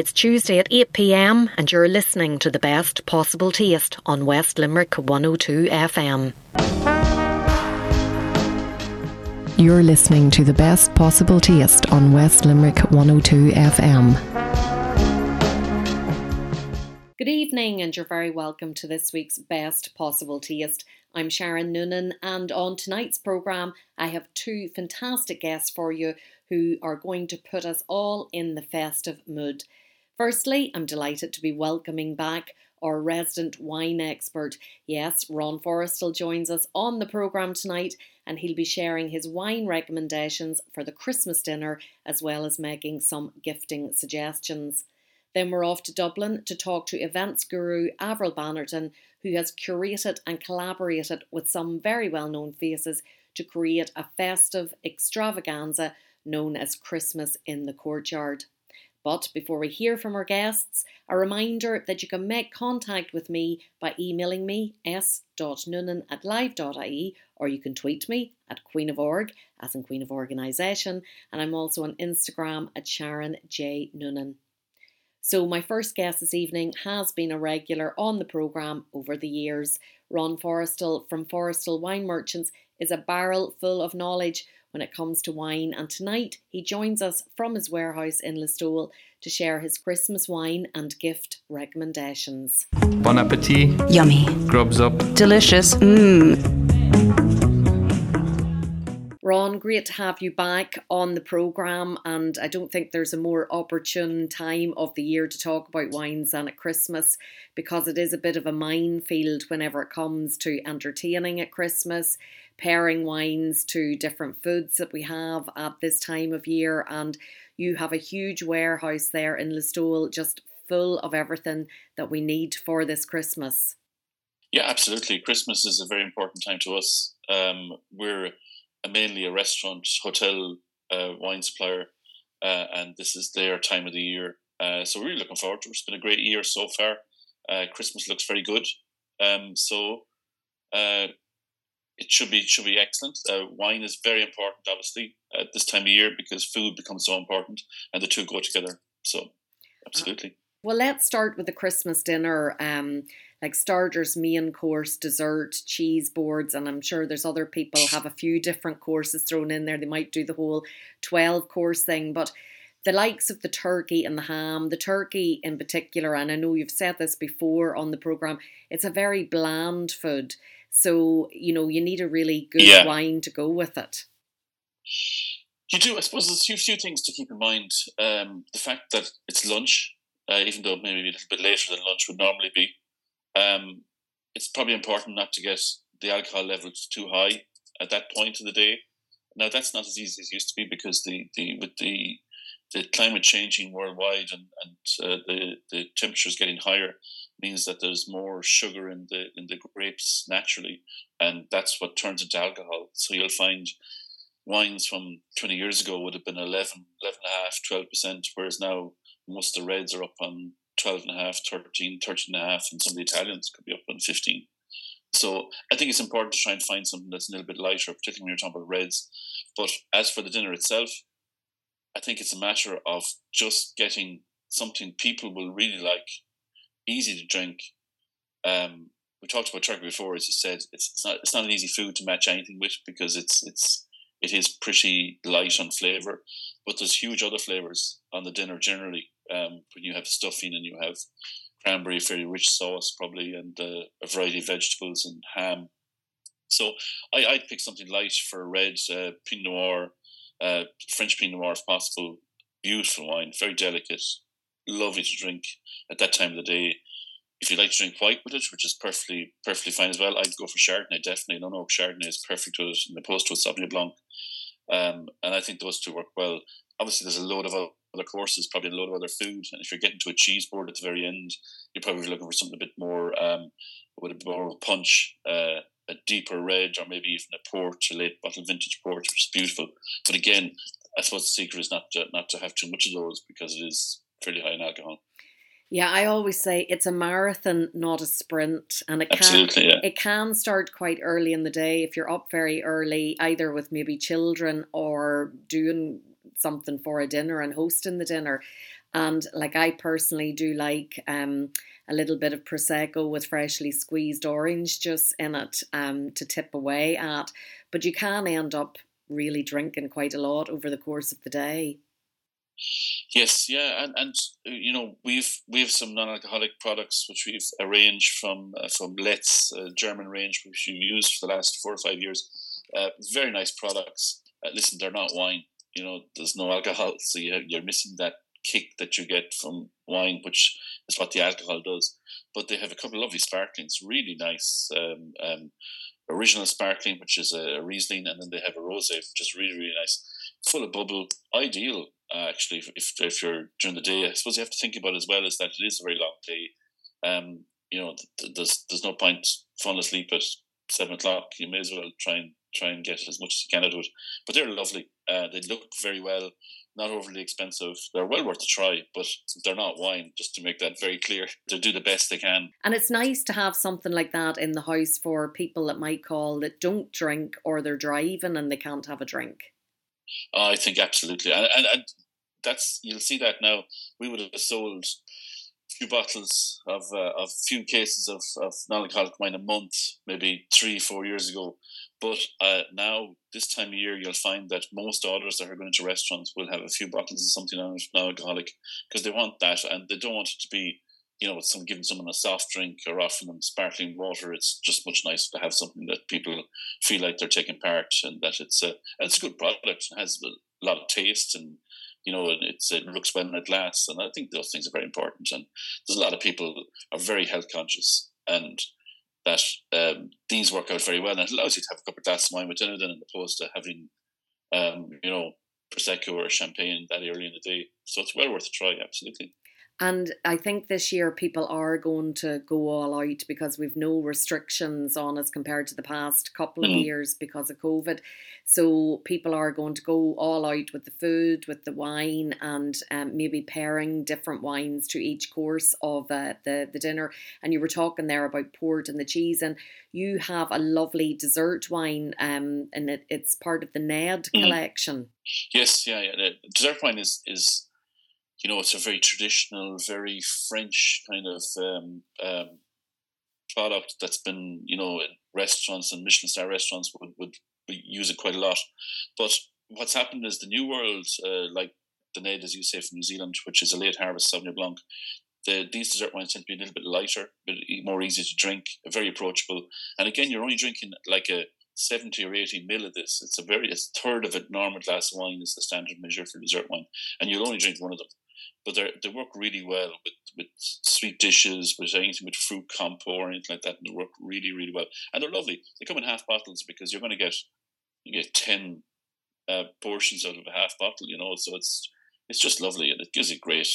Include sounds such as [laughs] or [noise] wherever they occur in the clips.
It's Tuesday at 8 pm, and you're listening to the best possible taste on West Limerick 102 FM. You're listening to the best possible taste on West Limerick 102 FM. Good evening, and you're very welcome to this week's Best Possible Taste. I'm Sharon Noonan, and on tonight's programme, I have two fantastic guests for you who are going to put us all in the festive mood. Firstly, I'm delighted to be welcoming back our resident wine expert. Yes, Ron Forrestal joins us on the programme tonight and he'll be sharing his wine recommendations for the Christmas dinner as well as making some gifting suggestions. Then we're off to Dublin to talk to events guru Avril Bannerton, who has curated and collaborated with some very well known faces to create a festive extravaganza known as Christmas in the Courtyard. But before we hear from our guests, a reminder that you can make contact with me by emailing me s.noonan at live.ie or you can tweet me at Queen of Org, as in Queen of Organisation, and I'm also on Instagram at Sharon J. Noonan. So, my first guest this evening has been a regular on the programme over the years. Ron Forrestal from Forrestal Wine Merchants is a barrel full of knowledge when it comes to wine, and tonight he joins us from his warehouse in Listowel to share his Christmas wine and gift recommendations. Bon appetit. Yummy. Grubs up. Delicious. Mmm. Ron, great to have you back on the programme, and I don't think there's a more opportune time of the year to talk about wines than at Christmas because it is a bit of a minefield whenever it comes to entertaining at Christmas pairing wines to different foods that we have at this time of year. And you have a huge warehouse there in Listowel, just full of everything that we need for this Christmas. Yeah, absolutely. Christmas is a very important time to us. Um, we're mainly a restaurant, hotel, uh, wine supplier, uh, and this is their time of the year. Uh, so we're really looking forward to it. It's been a great year so far. Uh, Christmas looks very good. Um, so uh, it should be should be excellent. Uh, wine is very important, obviously, at this time of year because food becomes so important, and the two go together. So, absolutely. Well, let's start with the Christmas dinner. Um, like starters, main course, dessert, cheese boards, and I'm sure there's other people have a few different courses thrown in there. They might do the whole twelve course thing, but the likes of the turkey and the ham, the turkey in particular, and I know you've said this before on the program, it's a very bland food. So, you know, you need a really good yeah. wine to go with it. You do. I suppose there's a few, few things to keep in mind. Um, the fact that it's lunch, uh, even though maybe a little bit later than lunch would normally be, um, it's probably important not to get the alcohol levels too high at that point of the day. Now that's not as easy as it used to be because the, the with the the climate changing worldwide and, and uh, the the temperatures getting higher, means that there's more sugar in the in the grapes naturally, and that's what turns into alcohol. So you'll find wines from 20 years ago would have been 11, 11 and a half, 12 percent, whereas now most of the reds are up on 12 and a half, 13, 13 and a half, and some of the Italians could be up on 15. So I think it's important to try and find something that's a little bit lighter, particularly when you're talking about reds. But as for the dinner itself, I think it's a matter of just getting something people will really like easy to drink. Um, we talked about turkey before, as you said. It's, it's not it's not an easy food to match anything with because it's it's it is pretty light on flavor, but there's huge other flavors on the dinner generally. Um, when you have stuffing and you have cranberry, fairly rich sauce probably, and uh, a variety of vegetables and ham. So I, I'd pick something light for a red uh, Pinot Noir, uh, French Pinot Noir if possible. Beautiful wine, very delicate, lovely to drink at that time of the day. If you like to drink white with it, which is perfectly perfectly fine as well, I'd go for Chardonnay. Definitely, no, no, Chardonnay is perfect with it, in opposed to a Sauvignon Blanc. Um, and I think those two work well. Obviously, there's a load of other courses, probably a load of other food. And if you're getting to a cheese board at the very end, you're probably looking for something a bit more um, with a bit more punch, uh, a deeper red, or maybe even a port, a late bottle vintage port, which is beautiful. But again, I suppose the secret is not to, not to have too much of those because it is fairly high in alcohol. Yeah, I always say it's a marathon, not a sprint, and it can yeah. it can start quite early in the day if you're up very early, either with maybe children or doing something for a dinner and hosting the dinner. And like I personally do like um, a little bit of prosecco with freshly squeezed orange juice in it um, to tip away at. But you can end up really drinking quite a lot over the course of the day. Yes, yeah, and and uh, you know we've we have some non-alcoholic products which we've arranged from uh, from Leitz, a German range which we've used for the last four or five years. Uh, very nice products. Uh, listen, they're not wine. You know, there's no alcohol, so you, you're missing that kick that you get from wine, which is what the alcohol does. But they have a couple of lovely sparklings, really nice. Um, um, original sparkling, which is a Riesling, and then they have a rosé, which is really really nice, full of bubble, ideal uh, actually if, if you're during the day. I suppose you have to think about as well is that it is a very long day. Um, you know, th- there's there's no point falling asleep at seven o'clock. You may as well try and try and get as much as you can out of it. But they're lovely. Uh, they look very well. Not overly expensive. They're well worth a try, but they're not wine. Just to make that very clear, [laughs] they do the best they can. And it's nice to have something like that in the house for people that might call that don't drink or they're driving and they can't have a drink. I think absolutely, and, and, and that's you'll see that now. We would have sold a few bottles of uh, of few cases of, of non-alcoholic wine a month, maybe three four years ago. But uh, now this time of year, you'll find that most orders that are going to restaurants will have a few bottles of something non-alcoholic because they want that, and they don't want it to be you know, some giving someone a soft drink or offering them sparkling water, it's just much nicer to have something that people feel like they're taking part and that it's a it's a good product. Has a lot of taste and you know, it's it looks well in a glass, and I think those things are very important. And there's a lot of people are very health conscious, and that um, these work out very well, and it allows you to have a couple of glasses of wine with dinner, then, as opposed to having, um, you know, prosecco or champagne that early in the day. So it's well worth a try, absolutely. And I think this year people are going to go all out because we've no restrictions on us compared to the past couple of mm. years because of COVID. So people are going to go all out with the food, with the wine, and um, maybe pairing different wines to each course of uh, the the dinner. And you were talking there about port and the cheese, and you have a lovely dessert wine, um, and it, it's part of the Ned mm. collection. Yes, yeah, yeah. The dessert wine is is you know, it's a very traditional, very French kind of um, um, product that's been, you know, restaurants and Michelin star restaurants would, would, use it quite a lot. But what's happened is the New World, uh, like the Ned, as you say, from New Zealand, which is a late harvest Sauvignon Blanc, the, these dessert wines tend to be a little bit lighter, but more easy to drink, very approachable. And again, you're only drinking like a 70 or 80 mil of this. It's a very, it's a third of a normal glass of wine is the standard measure for dessert wine. And you'll only drink one of them but they work really well with, with sweet dishes, with anything with fruit compo or anything like that, and they work really really well. And they're lovely. They come in half bottles because you're going to get you get ten uh, portions out of a half bottle, you know. So it's it's just lovely, and it gives a great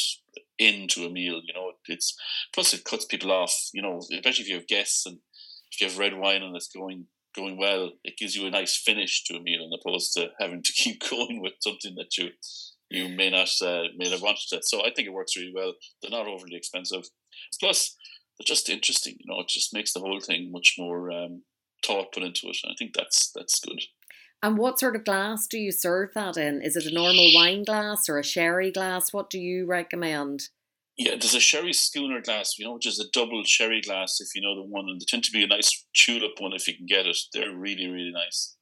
end to a meal. You know, it's plus it cuts people off. You know, especially if you have guests and if you have red wine and it's going going well, it gives you a nice finish to a meal, as opposed to having to [laughs] keep going with something that you you may not uh, may have wanted it. So I think it works really well. They're not overly expensive. Plus, they're just interesting. You know, it just makes the whole thing much more um, thought put into it. And I think that's that's good. And what sort of glass do you serve that in? Is it a normal wine glass or a sherry glass? What do you recommend? Yeah, there's a sherry schooner glass, you know, which is a double sherry glass, if you know the one, and they tend to be a nice tulip one if you can get it. They're really, really nice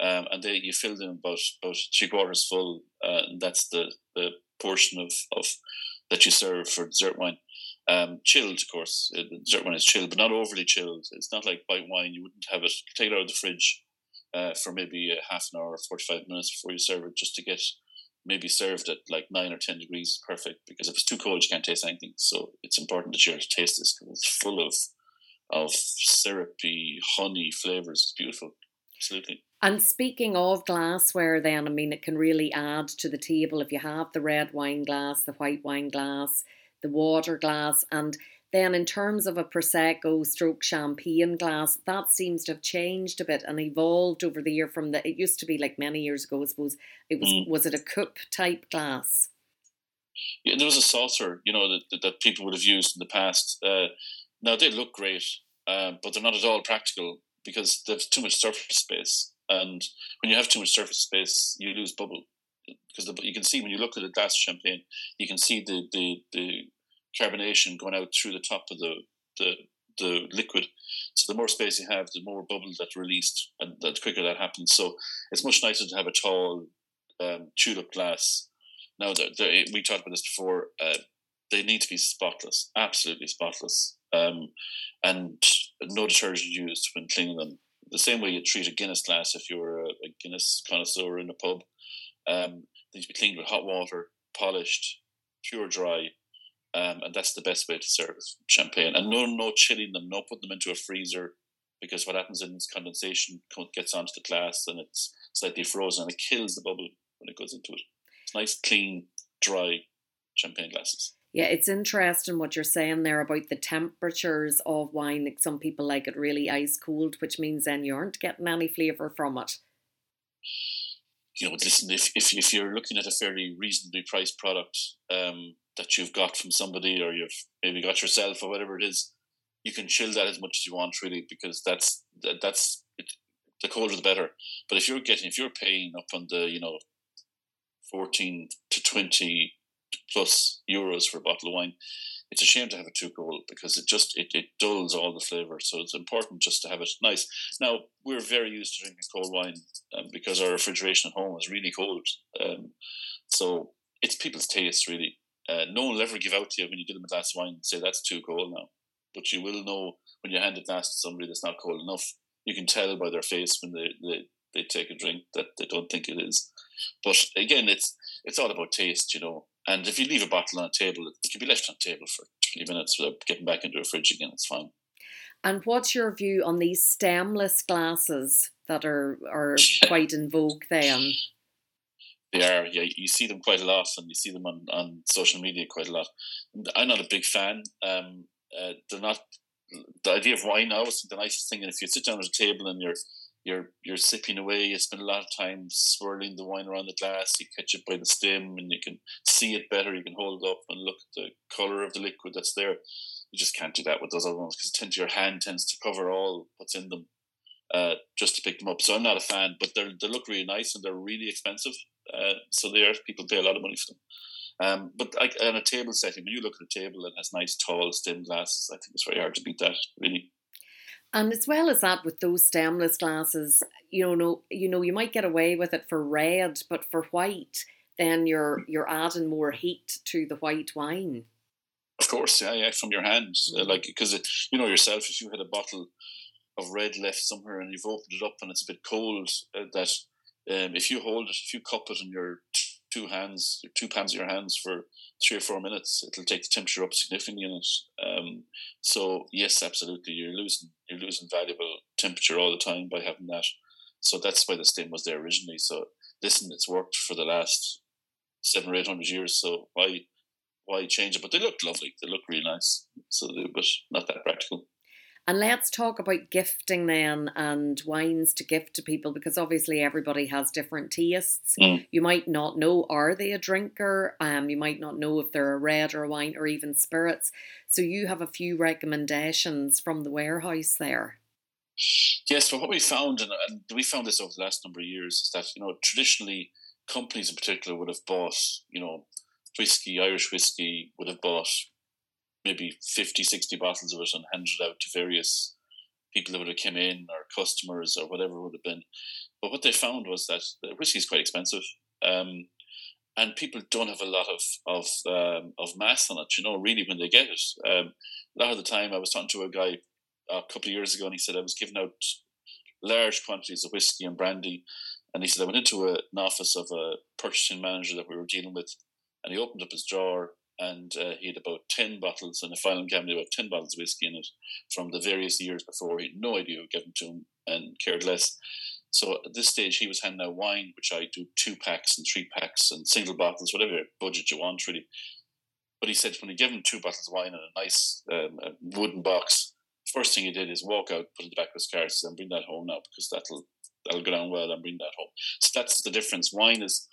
um, and they you fill them about about three quarters full, uh, and that's the the portion of of that you serve for dessert wine. Um, chilled, of course, uh, the dessert wine is chilled, but not overly chilled. It's not like white wine; you wouldn't have it. Take it out of the fridge uh, for maybe a half an hour or forty five minutes before you serve it, just to get maybe served at like nine or ten degrees is perfect. Because if it's too cold, you can't taste anything. So it's important that you taste this because it's full of of syrupy honey flavors. It's beautiful, absolutely. And speaking of glassware, then, I mean, it can really add to the table if you have the red wine glass, the white wine glass, the water glass, and then in terms of a prosecco stroke champagne glass, that seems to have changed a bit and evolved over the year. From the it used to be like many years ago, I suppose it was mm. was it a coupe type glass? Yeah, there was a saucer, you know, that that people would have used in the past. Uh, now they look great, uh, but they're not at all practical because there's too much surface space. And when you have too much surface space, you lose bubble. because you can see when you look at a glass champagne, you can see the the the carbonation going out through the top of the the the liquid. So the more space you have, the more bubbles that released, and the quicker that happens. So it's much nicer to have a tall um, tulip glass. Now, the, we talked about this before. Uh, they need to be spotless, absolutely spotless, um, and no detergent used when cleaning them. The same way you treat a Guinness glass if you're a, a Guinness connoisseur in a pub. Um, they need to be cleaned with hot water, polished, pure dry, um, and that's the best way to serve champagne. And no, no chilling them, no putting them into a freezer, because what happens is condensation gets onto the glass and it's slightly frozen and it kills the bubble when it goes into it. It's nice, clean, dry champagne glasses. Yeah, it's interesting what you're saying there about the temperatures of wine. Like some people like it really ice cold, which means then you aren't getting any flavour from it. You know, listen, if, if, if you're looking at a fairly reasonably priced product, um, that you've got from somebody or you've maybe got yourself or whatever it is, you can chill that as much as you want really because that's that, that's it, the colder the better. But if you're getting if you're paying up on the you know fourteen to twenty plus euros for a bottle of wine, it's a shame to have it too cold because it just it, it dulls all the flavor. So it's important just to have it nice. Now we're very used to drinking cold wine um, because our refrigeration at home is really cold. Um, so it's people's taste really. Uh, no one will ever give out to you when you give them a glass of wine and say that's too cold now. But you will know when you hand a glass to somebody that's not cold enough. You can tell by their face when they, they, they take a drink that they don't think it is. But again, it's it's all about taste, you know. And if you leave a bottle on a table, it can be left on the table for 20 minutes without getting back into a fridge again. It's fine. And what's your view on these stemless glasses that are, are [laughs] quite in vogue then? They are, yeah. You see them quite a lot, and you see them on, on social media quite a lot. I'm not a big fan. Um, uh, they're not. The idea of wine now is the nicest thing. And if you sit down at a table and you're you're you're sipping away, you spend a lot of time swirling the wine around the glass. You catch it by the stem, and you can see it better. You can hold it up and look at the color of the liquid that's there. You just can't do that with those other ones because tend your hand tends to cover all what's in them. Uh, just to pick them up. So I'm not a fan, but they they look really nice and they're really expensive. Uh, so there, people pay a lot of money for them. Um, but like on a table setting, when you look at a table that has nice tall stem glasses, I think it's very hard to beat that. Really. And as well as that, with those stemless glasses, you know, you know, you might get away with it for red, but for white, then you're you're adding more heat to the white wine. Of course, yeah, yeah, from your hands, uh, mm. uh, like because you know yourself, if you had a bottle of red left somewhere and you've opened it up and it's a bit cold, uh, that um, if you hold it, if you cup it in your two hands, two palms of your hands for three or four minutes, it'll take the temperature up significantly in it. Um, so yes, absolutely, you're losing you're losing valuable temperature all the time by having that. So that's why the stem was there originally. So listen, it's worked for the last seven or eight hundred years. So why why change it? But they look lovely. They look really nice. So they, but not that practical. And let's talk about gifting then and wines to gift to people because obviously everybody has different tastes. Mm. You might not know are they a drinker? Um, you might not know if they're a red or a wine or even spirits. So you have a few recommendations from the warehouse there. Yes, but what we found, and, and we found this over the last number of years, is that you know traditionally companies in particular would have bought you know whiskey, Irish whiskey, would have bought maybe 50, 60 bottles of it and handed out to various people that would have come in or customers or whatever would have been. But what they found was that whiskey is quite expensive. Um, and people don't have a lot of of um, of mass on it, you know. Really, when they get it, um, a lot of the time, I was talking to a guy a couple of years ago, and he said I was giving out large quantities of whiskey and brandy, and he said I went into a, an office of a purchasing manager that we were dealing with, and he opened up his drawer and uh, he had about 10 bottles in a filing cabinet, about 10 bottles of whiskey in it from the various years before. He had no idea who gave them to him and cared less. So at this stage, he was handing out wine, which I do two packs and three packs and single bottles, whatever budget you want, really. But he said when he gave him two bottles of wine in a nice um, wooden box, first thing he did is walk out, put it in the back of his car, and bring that home now because that'll that'll go down well and bring that home. So that's the difference. Wine is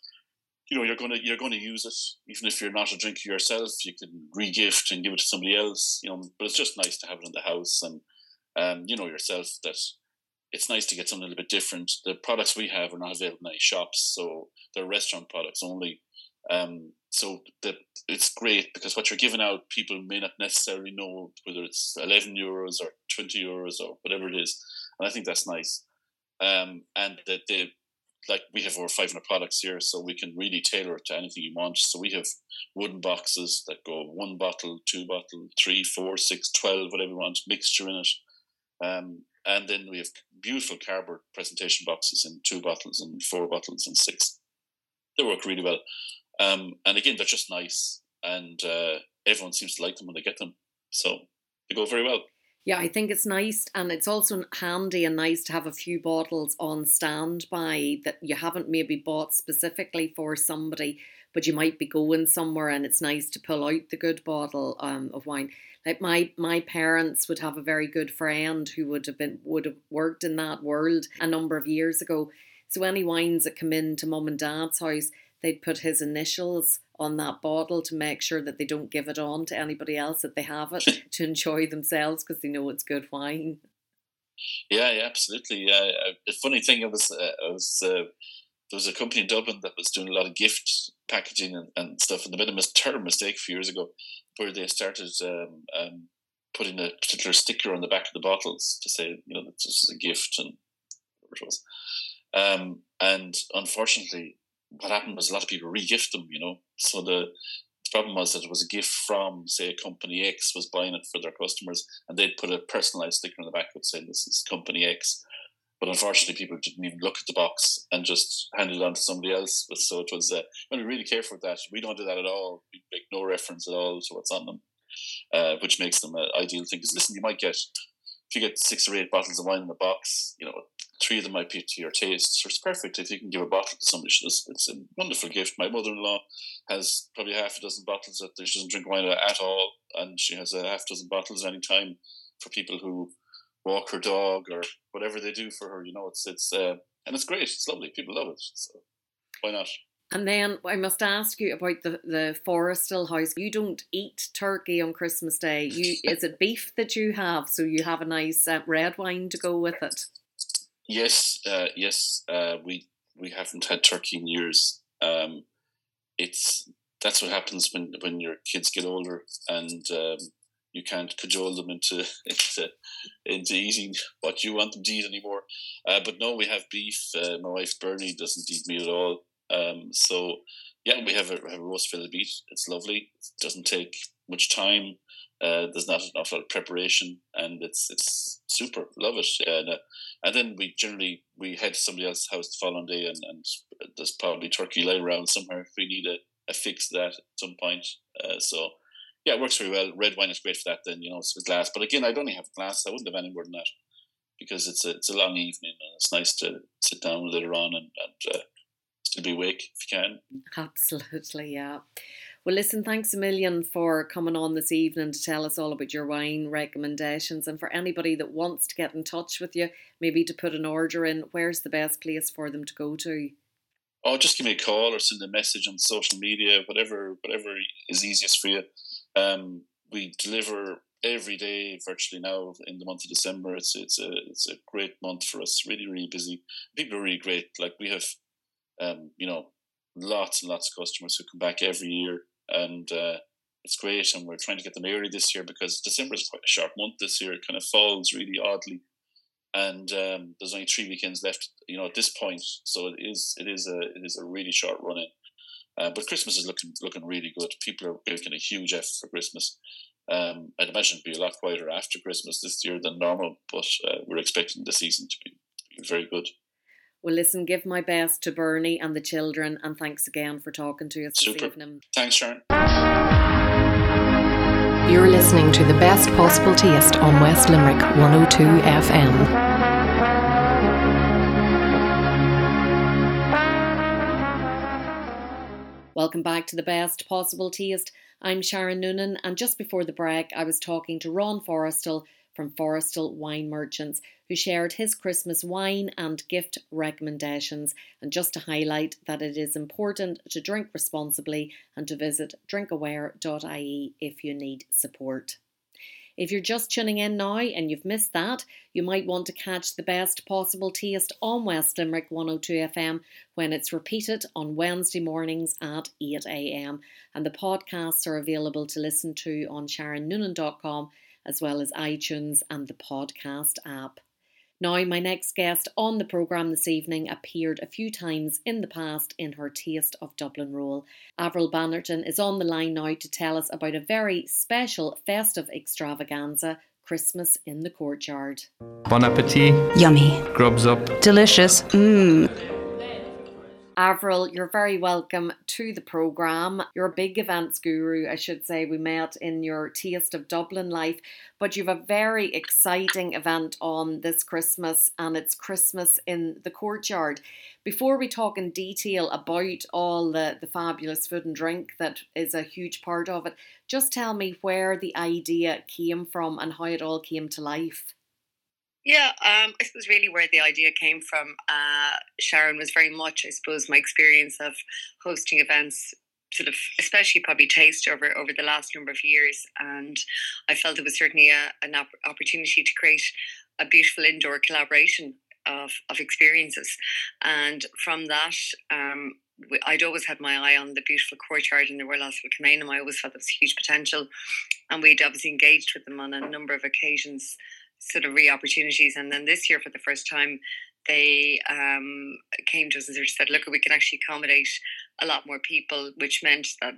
you know you're gonna you're gonna use it even if you're not a drinker yourself you can regift and give it to somebody else you know but it's just nice to have it in the house and um, you know yourself that it's nice to get something a little bit different. The products we have are not available in any shops, so they're restaurant products only. Um, so the, it's great because what you're giving out, people may not necessarily know whether it's 11 euros or 20 euros or whatever it is. And I think that's nice. Um, and that they, like we have over 500 products here, so we can really tailor it to anything you want. So we have wooden boxes that go one bottle, two bottle, three, four, six, twelve, whatever you want, mixture in it. Um, and then we have beautiful cardboard presentation boxes in two bottles and four bottles and six. They work really well. Um, and again, they're just nice, and uh, everyone seems to like them when they get them. So they go very well. Yeah, I think it's nice, and it's also handy and nice to have a few bottles on standby that you haven't maybe bought specifically for somebody, but you might be going somewhere, and it's nice to pull out the good bottle um, of wine. Like my my parents would have a very good friend who would have been would have worked in that world a number of years ago. So any wines that come into mum and dad's house, they'd put his initials on that bottle to make sure that they don't give it on to anybody else that they have it [coughs] to enjoy themselves because they know it's good wine. Yeah, yeah, absolutely. Yeah, the funny thing was, uh, was uh, there was a company in Dublin that was doing a lot of gift packaging and, and stuff, and they made a mis- terrible mistake a few years ago where they started um, um, putting a particular sticker on the back of the bottles to say, you know, that this is a gift and whatever it was. Um, and unfortunately, what happened was a lot of people re-gift them, you know. So the, the problem was that it was a gift from, say, company X was buying it for their customers, and they'd put a personalized sticker on the back that said, "This is company X." But unfortunately, people didn't even look at the box and just handed it on to somebody else. So it was, uh, we really careful with that. We don't do that at all. We make no reference at all to what's on them, uh, which makes them an ideal thing. Because listen, you might get if you get six or eight bottles of wine in the box, you know, three of them might be to your taste. So it's perfect if you can give a bottle to somebody. It's, it's a wonderful gift. My mother-in-law has probably half a dozen bottles that she doesn't drink wine at all, and she has a half dozen bottles any time for people who walk her dog or whatever they do for her. You know, it's it's uh, and it's great. It's lovely. People love it. So why not? And then I must ask you about the the Forrestal House. You don't eat turkey on Christmas Day. You is it beef that you have? So you have a nice uh, red wine to go with it. Yes, uh, yes. Uh, we we haven't had turkey in years. Um, it's that's what happens when when your kids get older and um, you can't cajole them into [laughs] into into eating what you want them to eat anymore. Uh, but no, we have beef. Uh, my wife Bernie doesn't eat meat at all. Um, so yeah, we have a, have a roast filet beef. It's lovely. It doesn't take much time. Uh, there's not awful lot of preparation, and it's it's super. Love it. And, uh, and then we generally we head to somebody else's house the following day, and, and there's probably turkey lying around somewhere if we need a, a fix that at some point. Uh, so yeah, it works very well. Red wine is great for that. Then you know it's with glass, but again, I'd only have glass. I wouldn't have any more than that because it's a it's a long evening and it's nice to sit down later on and, and uh, still be awake if you can. Absolutely, yeah. Well, listen, thanks a million for coming on this evening to tell us all about your wine recommendations. And for anybody that wants to get in touch with you, maybe to put an order in, where's the best place for them to go to? Oh, just give me a call or send a message on social media, whatever whatever is easiest for you. Um, we deliver every day virtually now in the month of December. It's it's a it's a great month for us. Really really busy. People are really great. Like we have, um, you know, lots and lots of customers who come back every year and uh, it's great. And we're trying to get them early this year because December is quite a sharp month this year. It kind of falls really oddly, and um, there's only three weekends left. You know, at this point, so it is it is a it is a really short run in. Uh, but Christmas is looking looking really good. People are making a huge effort for Christmas. Um, I'd imagine it'd be a lot quieter after Christmas this year than normal, but uh, we're expecting the season to be, be very good. Well, listen, give my best to Bernie and the children, and thanks again for talking to us Super. this evening. Thanks, Sharon. You're listening to the best possible taste on West Limerick 102 FM. Welcome back to the best possible taste. I'm Sharon Noonan, and just before the break, I was talking to Ron Forrestal from Forrestal Wine Merchants, who shared his Christmas wine and gift recommendations. And just to highlight that it is important to drink responsibly and to visit drinkaware.ie if you need support. If you're just tuning in now and you've missed that, you might want to catch the best possible taste on West Limerick 102 FM when it's repeated on Wednesday mornings at 8am. And the podcasts are available to listen to on SharonNoonan.com as well as iTunes and the podcast app. Now, my next guest on the programme this evening appeared a few times in the past in her Taste of Dublin role. Avril Bannerton is on the line now to tell us about a very special festive extravaganza Christmas in the Courtyard. Bon appetit. Yummy. Grubs up. Delicious. Mmm. Avril, you're very welcome to the programme. You're a big events guru, I should say. We met in your Taste of Dublin life, but you've a very exciting event on this Christmas, and it's Christmas in the Courtyard. Before we talk in detail about all the, the fabulous food and drink that is a huge part of it, just tell me where the idea came from and how it all came to life. Yeah, um, I suppose really where the idea came from, uh, Sharon, was very much, I suppose, my experience of hosting events, sort of, especially probably taste over over the last number of years, and I felt it was certainly a, an op- opportunity to create a beautiful indoor collaboration of of experiences, and from that. Um, I'd always had my eye on the beautiful courtyard in the Royal Hospital Kilmainham. I always thought there was huge potential, and we'd obviously engaged with them on a number of occasions sort of re opportunities. And then this year, for the first time, they um, came to us and said, "Look, we can actually accommodate a lot more people," which meant that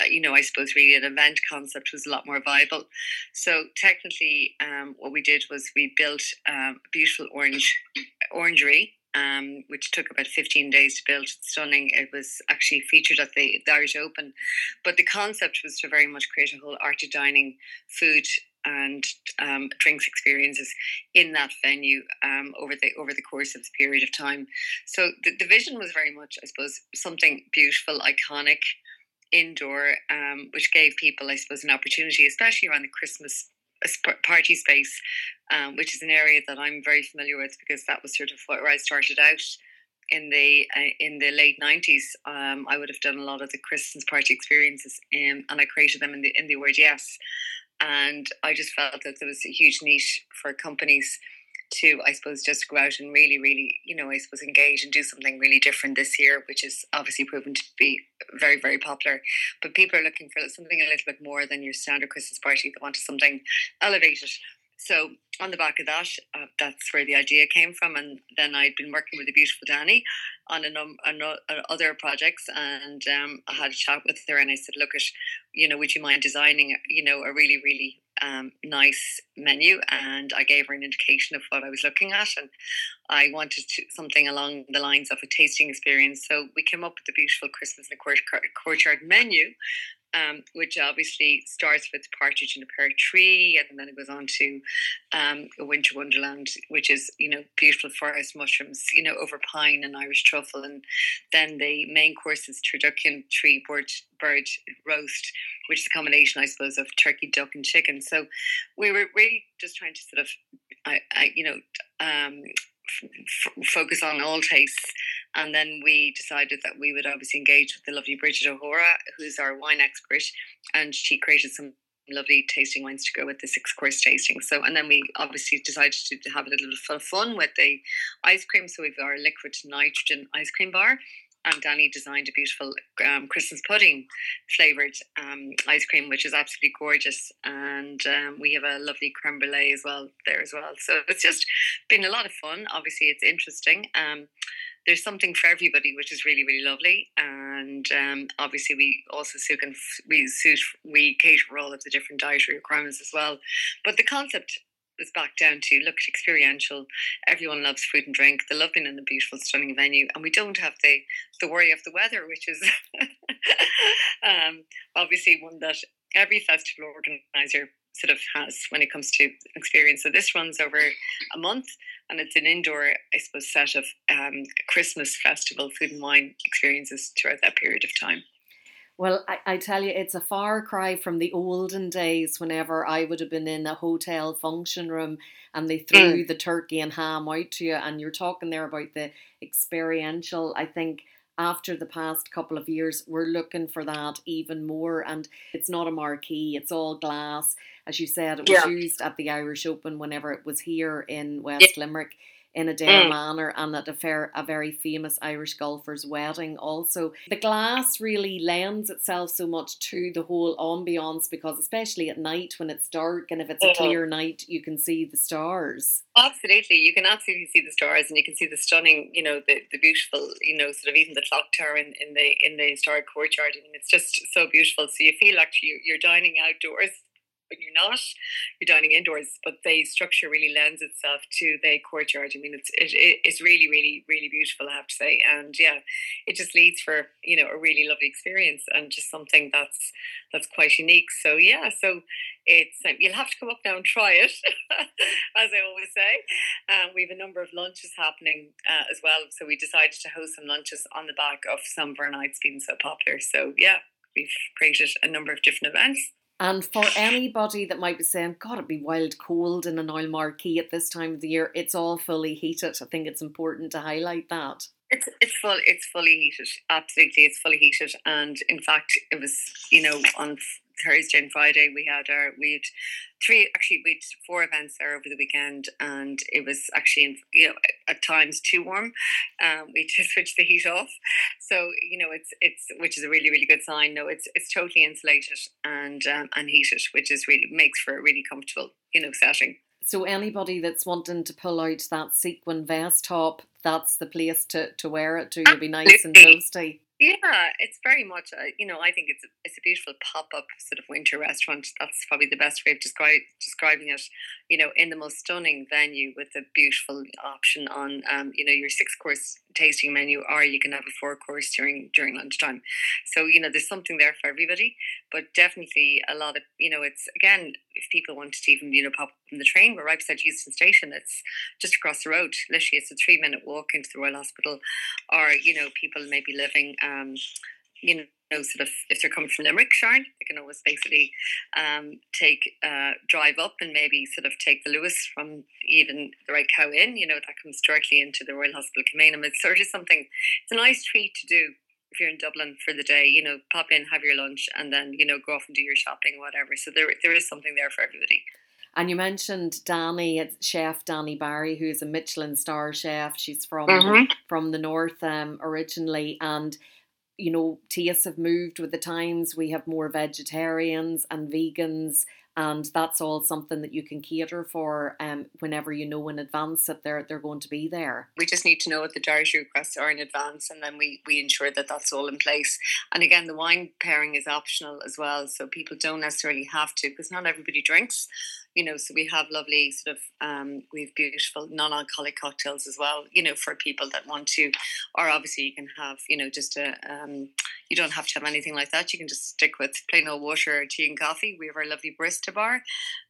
uh, you know, I suppose really an event concept was a lot more viable. So technically, um, what we did was we built um, a beautiful orange orangery. Um, which took about 15 days to build. It's stunning. It was actually featured at the, the Irish Open. But the concept was to very much create a whole art of dining food and um, drinks experiences in that venue um, over the over the course of the period of time. So the, the vision was very much, I suppose, something beautiful, iconic, indoor, um, which gave people, I suppose, an opportunity, especially around the Christmas uh, party space, um, which is an area that I'm very familiar with because that was sort of where I started out in the uh, in the late nineties, um, I would have done a lot of the Christmas party experiences, um, and I created them in the in the word yes. And I just felt that there was a huge niche for companies to, I suppose, just go out and really, really, you know, I suppose engage and do something really different this year, which is obviously proven to be very, very popular. But people are looking for something a little bit more than your standard Christmas party. They want something elevated. So on the back of that, uh, that's where the idea came from. And then I'd been working with the beautiful Danni on a number on other projects, and um, I had a chat with her, and I said, "Look, at you know, would you mind designing, you know, a really, really um, nice menu?" And I gave her an indication of what I was looking at, and I wanted to, something along the lines of a tasting experience. So we came up with the beautiful Christmas in the courtyard menu, um, which obviously starts with Partridge in a Pear Tree, and then it goes on to um, a Winter Wonderland, which is you know beautiful forest mushrooms, you know over pine and Irish truffle, and then the main course is turducken tree bird bird roast, which is a combination, I suppose, of turkey, duck, and chicken. So we were really just trying to sort of, I, I you know. Um, f- focus on all tastes. And then we decided that we would obviously engage with the lovely Bridget O'Hora, who's our wine expert, and she created some lovely tasting wines to go with the six course tasting. So, and then we obviously decided to have a little bit of fun with the ice cream. So we've got our liquid nitrogen ice cream bar, and Danni designed a beautiful um, Christmas pudding flavored um, ice cream, which is absolutely gorgeous. And um, we have a lovely creme brulee as well there as well. So it's just been a lot of fun. Obviously, it's interesting. Um, there's something for everybody, which is really really lovely. And um, obviously, we also suit and we suit we cater all of the different dietary requirements as well. But the concept was back down to look at experiential. Everyone loves food and drink. They love being in a beautiful, stunning venue, and we don't have the the worry of the weather, which is [laughs] um, obviously one that every festival organizer sort of has when it comes to experience. So this runs over a month, and it's an indoor, I suppose, set of um, Christmas festival food and wine experiences throughout that period of time. Well, I, I tell you, it's a far cry from the olden days whenever I would have been in a hotel function room and they threw mm. the turkey and ham out to you. And you're talking there about the experiential. I think after the past couple of years, we're looking for that even more. And it's not a marquee, it's all glass. As you said, it was yeah. used at the Irish Open whenever it was here in West yeah. Limerick in Adare mm. Manor and at a, fair, a very famous Irish golfer's wedding also. The glass really lends itself so much to the whole ambiance because especially at night when it's dark and if it's a mm-hmm. clear night you can see the stars. Absolutely. You can absolutely see the stars and you can see the stunning, you know, the, the beautiful, you know, sort of even the clock tower in, in the in the historic courtyard. I mean it's just so beautiful. So you feel like you, you're dining outdoors when you're not, you're dining indoors. But the structure really lends itself to the courtyard. I mean, it's it, it's really, really, really beautiful. I have to say, and yeah, it just leads for you know a really lovely experience and just something that's that's quite unique. So yeah, so it's um, you'll have to come up now and try it, [laughs] as I always say. Um, we have a number of lunches happening uh, as well, so we decided to host some lunches on the back of some of our nights being so popular. So yeah, we've created a number of different events. And for anybody that might be saying, God, it'd be wild cold in an oil marquee at this time of the year, it's all fully heated. I think it's important to highlight that. It's it's full it's fully heated. Absolutely, it's fully heated. And in fact, it was you know on Thursday and Friday we had our we had three actually we had four events there over the weekend and it was actually you know at times too warm. Um, we [laughs] just switched the heat off, so you know it's it's which is a really really good sign. No, it's it's totally insulated and um, and heated, which is really makes for a really comfortable you know setting. So anybody that's wanting to pull out that sequin vest top, that's the place to, to wear it to. You'll be nice and toasty. Yeah, it's very much. A, you know, I think it's a, it's a beautiful pop up sort of winter restaurant. That's probably the best way of describe, describing it. You know, in the most stunning venue with a beautiful option on, um, you know, your six course tasting menu, or you can have a four course during during lunchtime. So you know, there's something there for everybody. But definitely a lot of you know, it's again, if people wanted to even you know pop from the train, we're right beside Heuston Station. It's just across the road. Literally, it's a three minute walk into the Royal Hospital, or you know, people may be living. Um, you know, sort of if they're coming from Limerick, Sharon, they can always basically um, take uh, drive up and maybe sort of take the Luas from even the Red Cow in. You know, that comes directly into the Royal Hospital Kilmainham. It's sort of something. It's a nice treat to do if you're in Dublin for the day. You know, pop in, have your lunch, and then you know go off and do your shopping, whatever. So there there is something there for everybody. And you mentioned Danny, chef Danni Barry, who is a Michelin star chef. She's from mm-hmm. from the north um, originally, and you know, tastes have moved with the times. We have more vegetarians and vegans, and that's all something that you can cater for um, whenever you know in advance that they're they're going to be there. We just need to know what the dietary requests are in advance, and then we we ensure that that's all in place. And again, the wine pairing is optional as well, so people don't necessarily have to because not everybody drinks you know, so we have lovely sort of um, we have beautiful non-alcoholic cocktails as well, you know, for people that want to, or obviously you can have, you know, just a um, you don't have to have anything like that. You can just stick with plain old water, tea, and coffee. We have our lovely barista bar,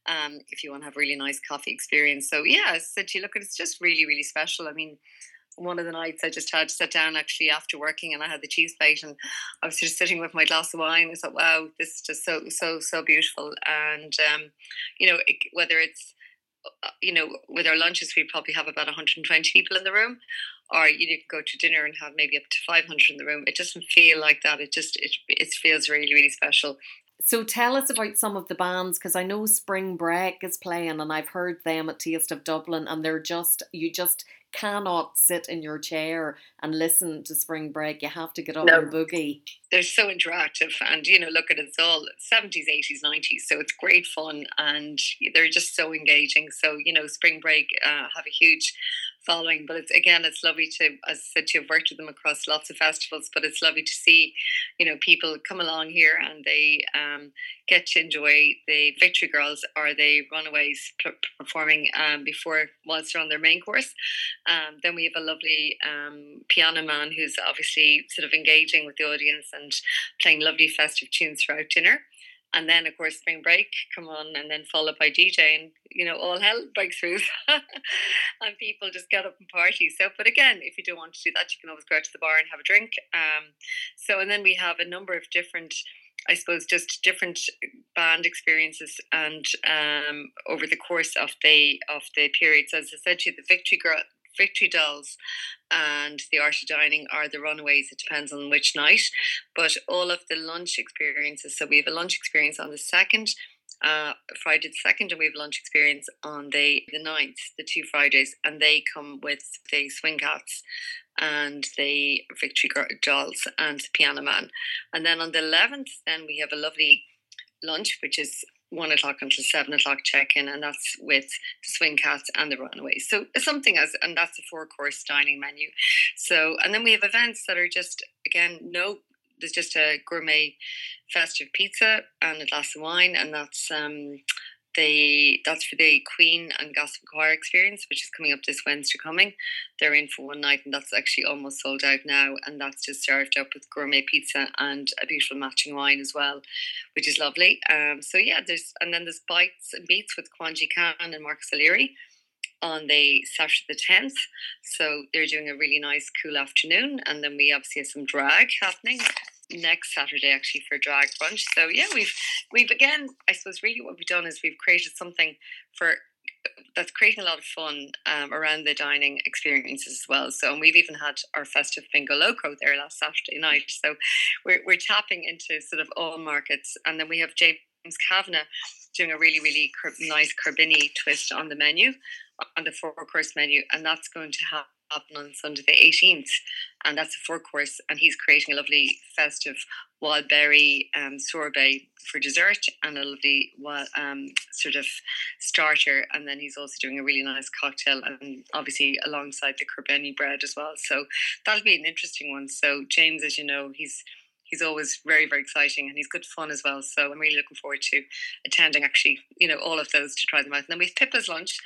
um, if you want to have really nice coffee experience. So yeah, so you look it's just really really special. I mean one of the nights I just had to sit down actually after working and I had the cheese plate and I was just sitting with my glass of wine. I thought, wow, this is just so, so, so beautiful. And, um, you know, it, whether it's, uh, you know, with our lunches, we probably have about 120 people in the room, or you can go to dinner and have maybe up to 500 in the room. It doesn't feel like that. It just, it, it feels really, really special. So tell us about some of the bands because I know Spring Break is playing and I've heard them at Taste of Dublin and they're just you just cannot sit in your chair and listen to spring break. You have to get up no. and boogie. They're so interactive, and you know, look at it, it's all seventies, eighties, nineties. So it's great fun, and they're just so engaging. So you know, spring break uh, have a huge following. But it's again, it's lovely to, as I said, to have worked with them across lots of festivals. But it's lovely to see, you know, people come along here and they um, get to enjoy the Victory Girls or the Runaways performing um, before whilst they're on their main course. Um, then we have a lovely um, piano man who's obviously sort of engaging with the audience and playing lovely festive tunes throughout dinner and then of course spring break come on and then followed by DJ and you know all hell breaks loose [laughs] and people just get up and party. So but again if you don't want to do that you can always go out to the bar and have a drink um, so and then we have a number of different I suppose just different band experiences and um, over the course of the of the periods as I said to you the Victory Girl Victory Dolls and the Art of Dining are the runaways. It depends on which night, but all of the lunch experiences. So we have a lunch experience on the second, uh, Friday the second, and we have lunch experience on the the 9th, the two Fridays, and they come with the swing cats and the Victory Dolls and the Piano Man, and then on the eleventh, then we have a lovely lunch, which is one o'clock until seven o'clock check in, and that's with the swing cats and the runaways. So something as, and that's a four course dining menu. So, and then we have events that are just again no. There's just a gourmet festive pizza and a glass of wine, and that's um, they that's for the Queen and Gospel Choir experience, which is coming up this Wednesday coming. They're in for one night, and that's actually almost sold out now. And that's just served up with gourmet pizza and a beautiful matching wine as well, which is lovely. Um, so yeah, there's and then there's bites and beats with Kwanghi Chan and Marcus O'Laoire on the Saturday the 10th. So they're doing a really nice cool afternoon. And then we obviously have some drag happening next Saturday actually for drag brunch. So yeah, we've we've again, I suppose really what we've done is we've created something for that's creating a lot of fun um, around the dining experiences as well. So, and we've even had our festive bingo loco there last Saturday night. So, we're we're tapping into sort of all markets, and then we have James Kavanagh doing a really really nice Currabinny twist on the menu, on the four course menu, and that's going to happen on Sunday the 18th, and that's a four course. And he's creating a lovely festive wild berry um, sorbet for dessert and a lovely um, sort of starter. And then he's also doing a really nice cocktail, and obviously alongside the Currabinny bread as well. So that'll be an interesting one. So James, as you know, he's he's always very very exciting and he's good fun as well so i'm really looking forward to attending actually you know all of those to try them out and then we have pippa's lunch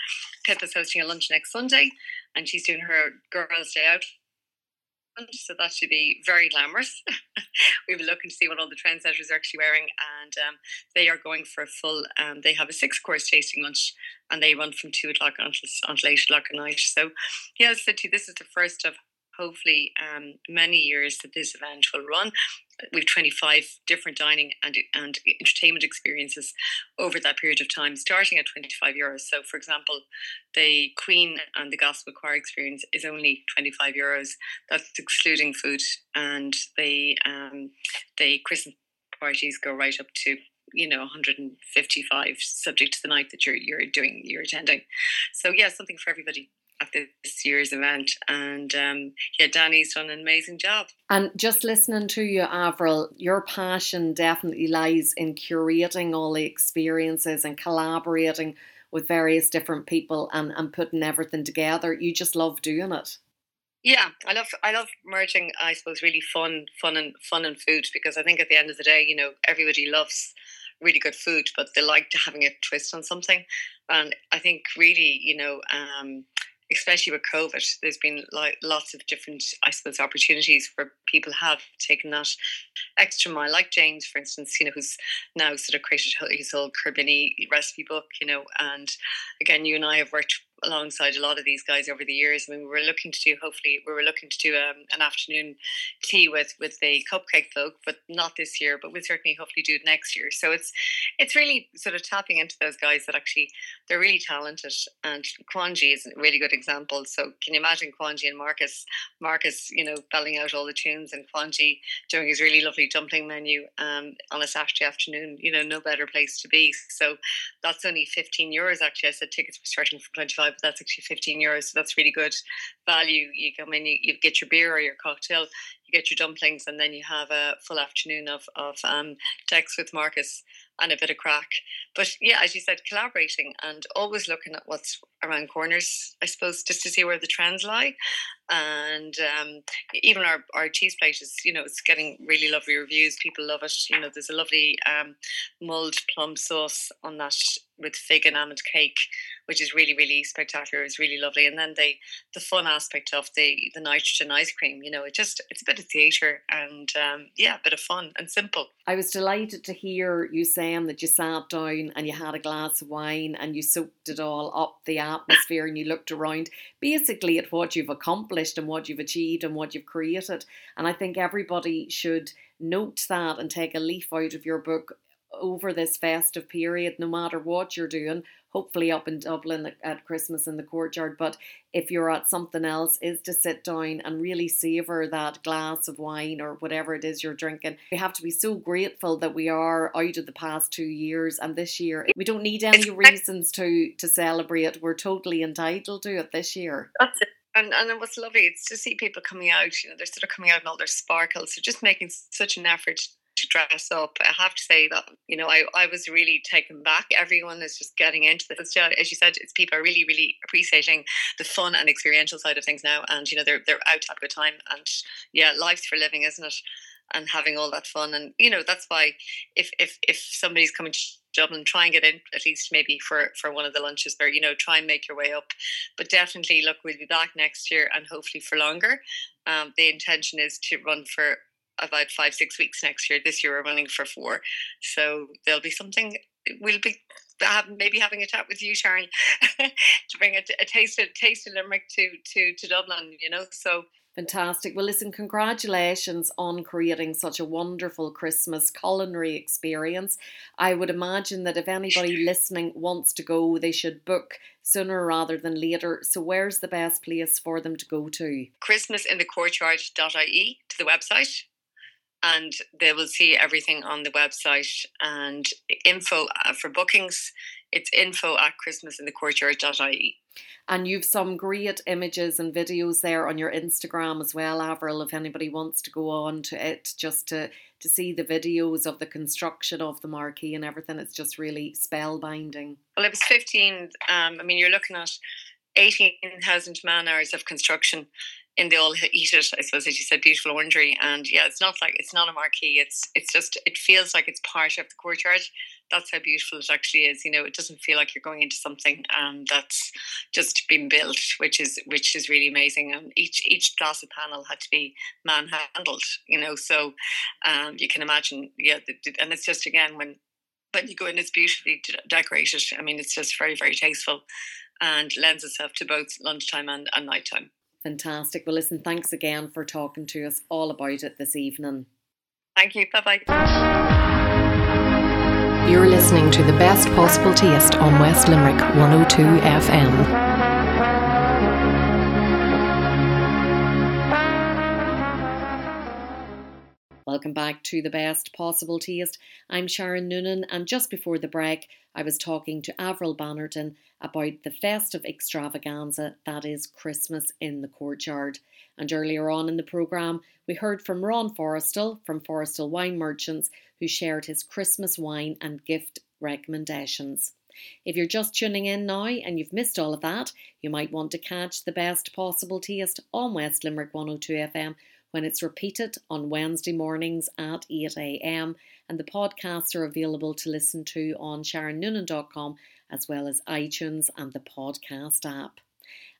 pippa's hosting a lunch next sunday and she's doing her girls' day out. So that should be very glamorous. [laughs] We've been looking to see what all the trendsetters are actually wearing, and um, they are going for a full. Um, they have a six-course tasting lunch, and they run from two o'clock until until eight o'clock at night. So, yeah, you, this is the first of hopefully um, many years that this event will run. We've 25 different dining and, and entertainment experiences over that period of time, starting at 25 euros. So, for example, the Queen and the Gospel Choir experience is only 25 euros. That's excluding food, and the um, the Christmas parties go right up to you know 155 subject to the night that you're you're doing you're attending so yeah something for everybody at this year's event. And um, yeah, Danni's done an amazing job. And just listening to you, Avril, your passion definitely lies in curating all the experiences and collaborating with various different people and, and putting everything together. You just love doing it. Yeah, I love I love merging. I suppose really fun, fun and fun and food because I think at the end of the day, you know, everybody loves really good food, but they like having a twist on something. And I think really, you know, um, especially with COVID, there's been like lots of different, I suppose, opportunities where people have taken that extra mile. Like James, for instance, you know, who's now sort of created his whole Currabinny recipe book, you know, and again, you and I have worked alongside a lot of these guys over the years. I mean, we were looking to do hopefully we were looking to do um, an afternoon tea with with the cupcake folk, but not this year. But we'll certainly hopefully do it next year. So it's it's really sort of tapping into those guys that actually they're really talented. And Kwanghi is a really good example. So can you imagine Kwanghi and Marcus? Marcus, you know, belling out all the tunes, and Kwanji doing his really lovely dumpling menu um, on a Saturday afternoon. You know, no better place to be. So that's only fifteen euros. Actually, I said tickets were starting from twenty five but that's actually 15 euros. So that's really good value. You come in, you, you get your beer or your cocktail, you get your dumplings, and then you have a full afternoon of, of um, Dex with Marcus and a bit of crack. But yeah, as you said, collaborating and always looking at what's around corners, I suppose, just to see where the trends lie. And um, even our, our cheese plate is, you know, it's getting really lovely reviews. People love it. You know, there's a lovely um, mulled plum sauce on that with fig and almond cake, which is really, really spectacular. It's really lovely. And then the the fun aspect of the the nitrogen ice cream, you know, it just it's a bit of theatre and um, yeah, a bit of fun and simple. I was delighted to hear you saying that you sat down and you had a glass of wine and you soaked it all up the atmosphere and you looked around basically at what you've accomplished and what you've achieved and what you've created. And I think everybody should note that and take a leaf out of your book over this festive period, no matter what you're doing, hopefully up in Dublin at Christmas in the courtyard. But if you're at something else, is to sit down and really savour that glass of wine or whatever it is you're drinking. We have to be so grateful that we are out of the past two years and this year. We don't need any reasons to to celebrate. We're totally entitled to it this year. That's it. And, and it was lovely it's to see people coming out, you know, they're sort of coming out in all their sparkles. So just making such an effort dress up. I have to say that, you know, I, I was really taken back. Everyone is just getting into this. As you said, it's people are really, really appreciating the fun and experiential side of things now. And, you know, they're, they're out to have a good time. And yeah, life's for living, isn't it? And having all that fun. And, you know, that's why if, if, if somebody's coming to Dublin, try and get in at least maybe for, for one of the lunches there, you know, try and make your way up. But definitely, look, we'll be back next year and hopefully for longer. Um, the intention is to run for about five, six weeks next year. This year we're running for four. So there'll be something, we'll be have, maybe having a chat with you, Sharon, [laughs] to bring a, a taste of taste of Limerick to, to, to Dublin, you know. So Fantastic. Well, listen, congratulations on creating such a wonderful Christmas culinary experience. I would imagine that if anybody listening wants to go, they should book sooner rather than later. So, where's the best place for them to go to? Christmasinthecourtyard.ie to the website and they will see everything on the website. And info uh, for bookings it's info at christmasinthecourtyard.ie and you've some great images and videos there on your instagram as well avril if anybody wants to go on to it just to to see the videos of the construction of the marquee and everything. It's just really spellbinding. Well it was 15 um, i mean you're looking at 18,000 man hours of construction in the all eat it, I suppose, as you said, beautiful orangery. And yeah, it's not like it's not a marquee. It's it's just it feels like it's part of the courtyard. That's how beautiful it actually is. You know, it doesn't feel like you're going into something um, that's just been built, which is which is really amazing. And each each glass of panel had to be man handled. You know, so um, you can imagine. Yeah, and it's just again when when you go in, it's beautifully decorated. I mean, it's just very very tasteful and lends itself to both lunchtime and, and nighttime. Fantastic. Well, listen, thanks again for talking to us all about it this evening. Thank you. Bye bye. You're listening to the best possible taste on West Limerick 102 FM. Welcome back to the best possible taste. I'm Sharon Noonan, and just before the break, I was talking to Avril Bannerton about the festive extravaganza that is Christmas in the Courtyard. And earlier on in the programme, we heard from Ron Forrestal from Forrestal Wine Merchants, who shared his Christmas wine and gift recommendations. If you're just tuning in now and you've missed all of that, you might want to catch the best possible taste on West Limerick 102 FM when it's repeated on Wednesday mornings at 8am. And the podcasts are available to listen to on SharonNoonan.com as well as iTunes and the podcast app.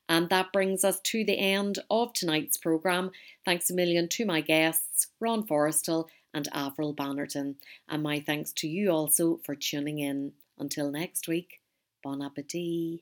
And that brings us to the end of tonight's programme. Thanks a million to my guests, Ron Forrestal and Avril Bannerton. And my thanks to you also for tuning in. Until next week, bon appetit.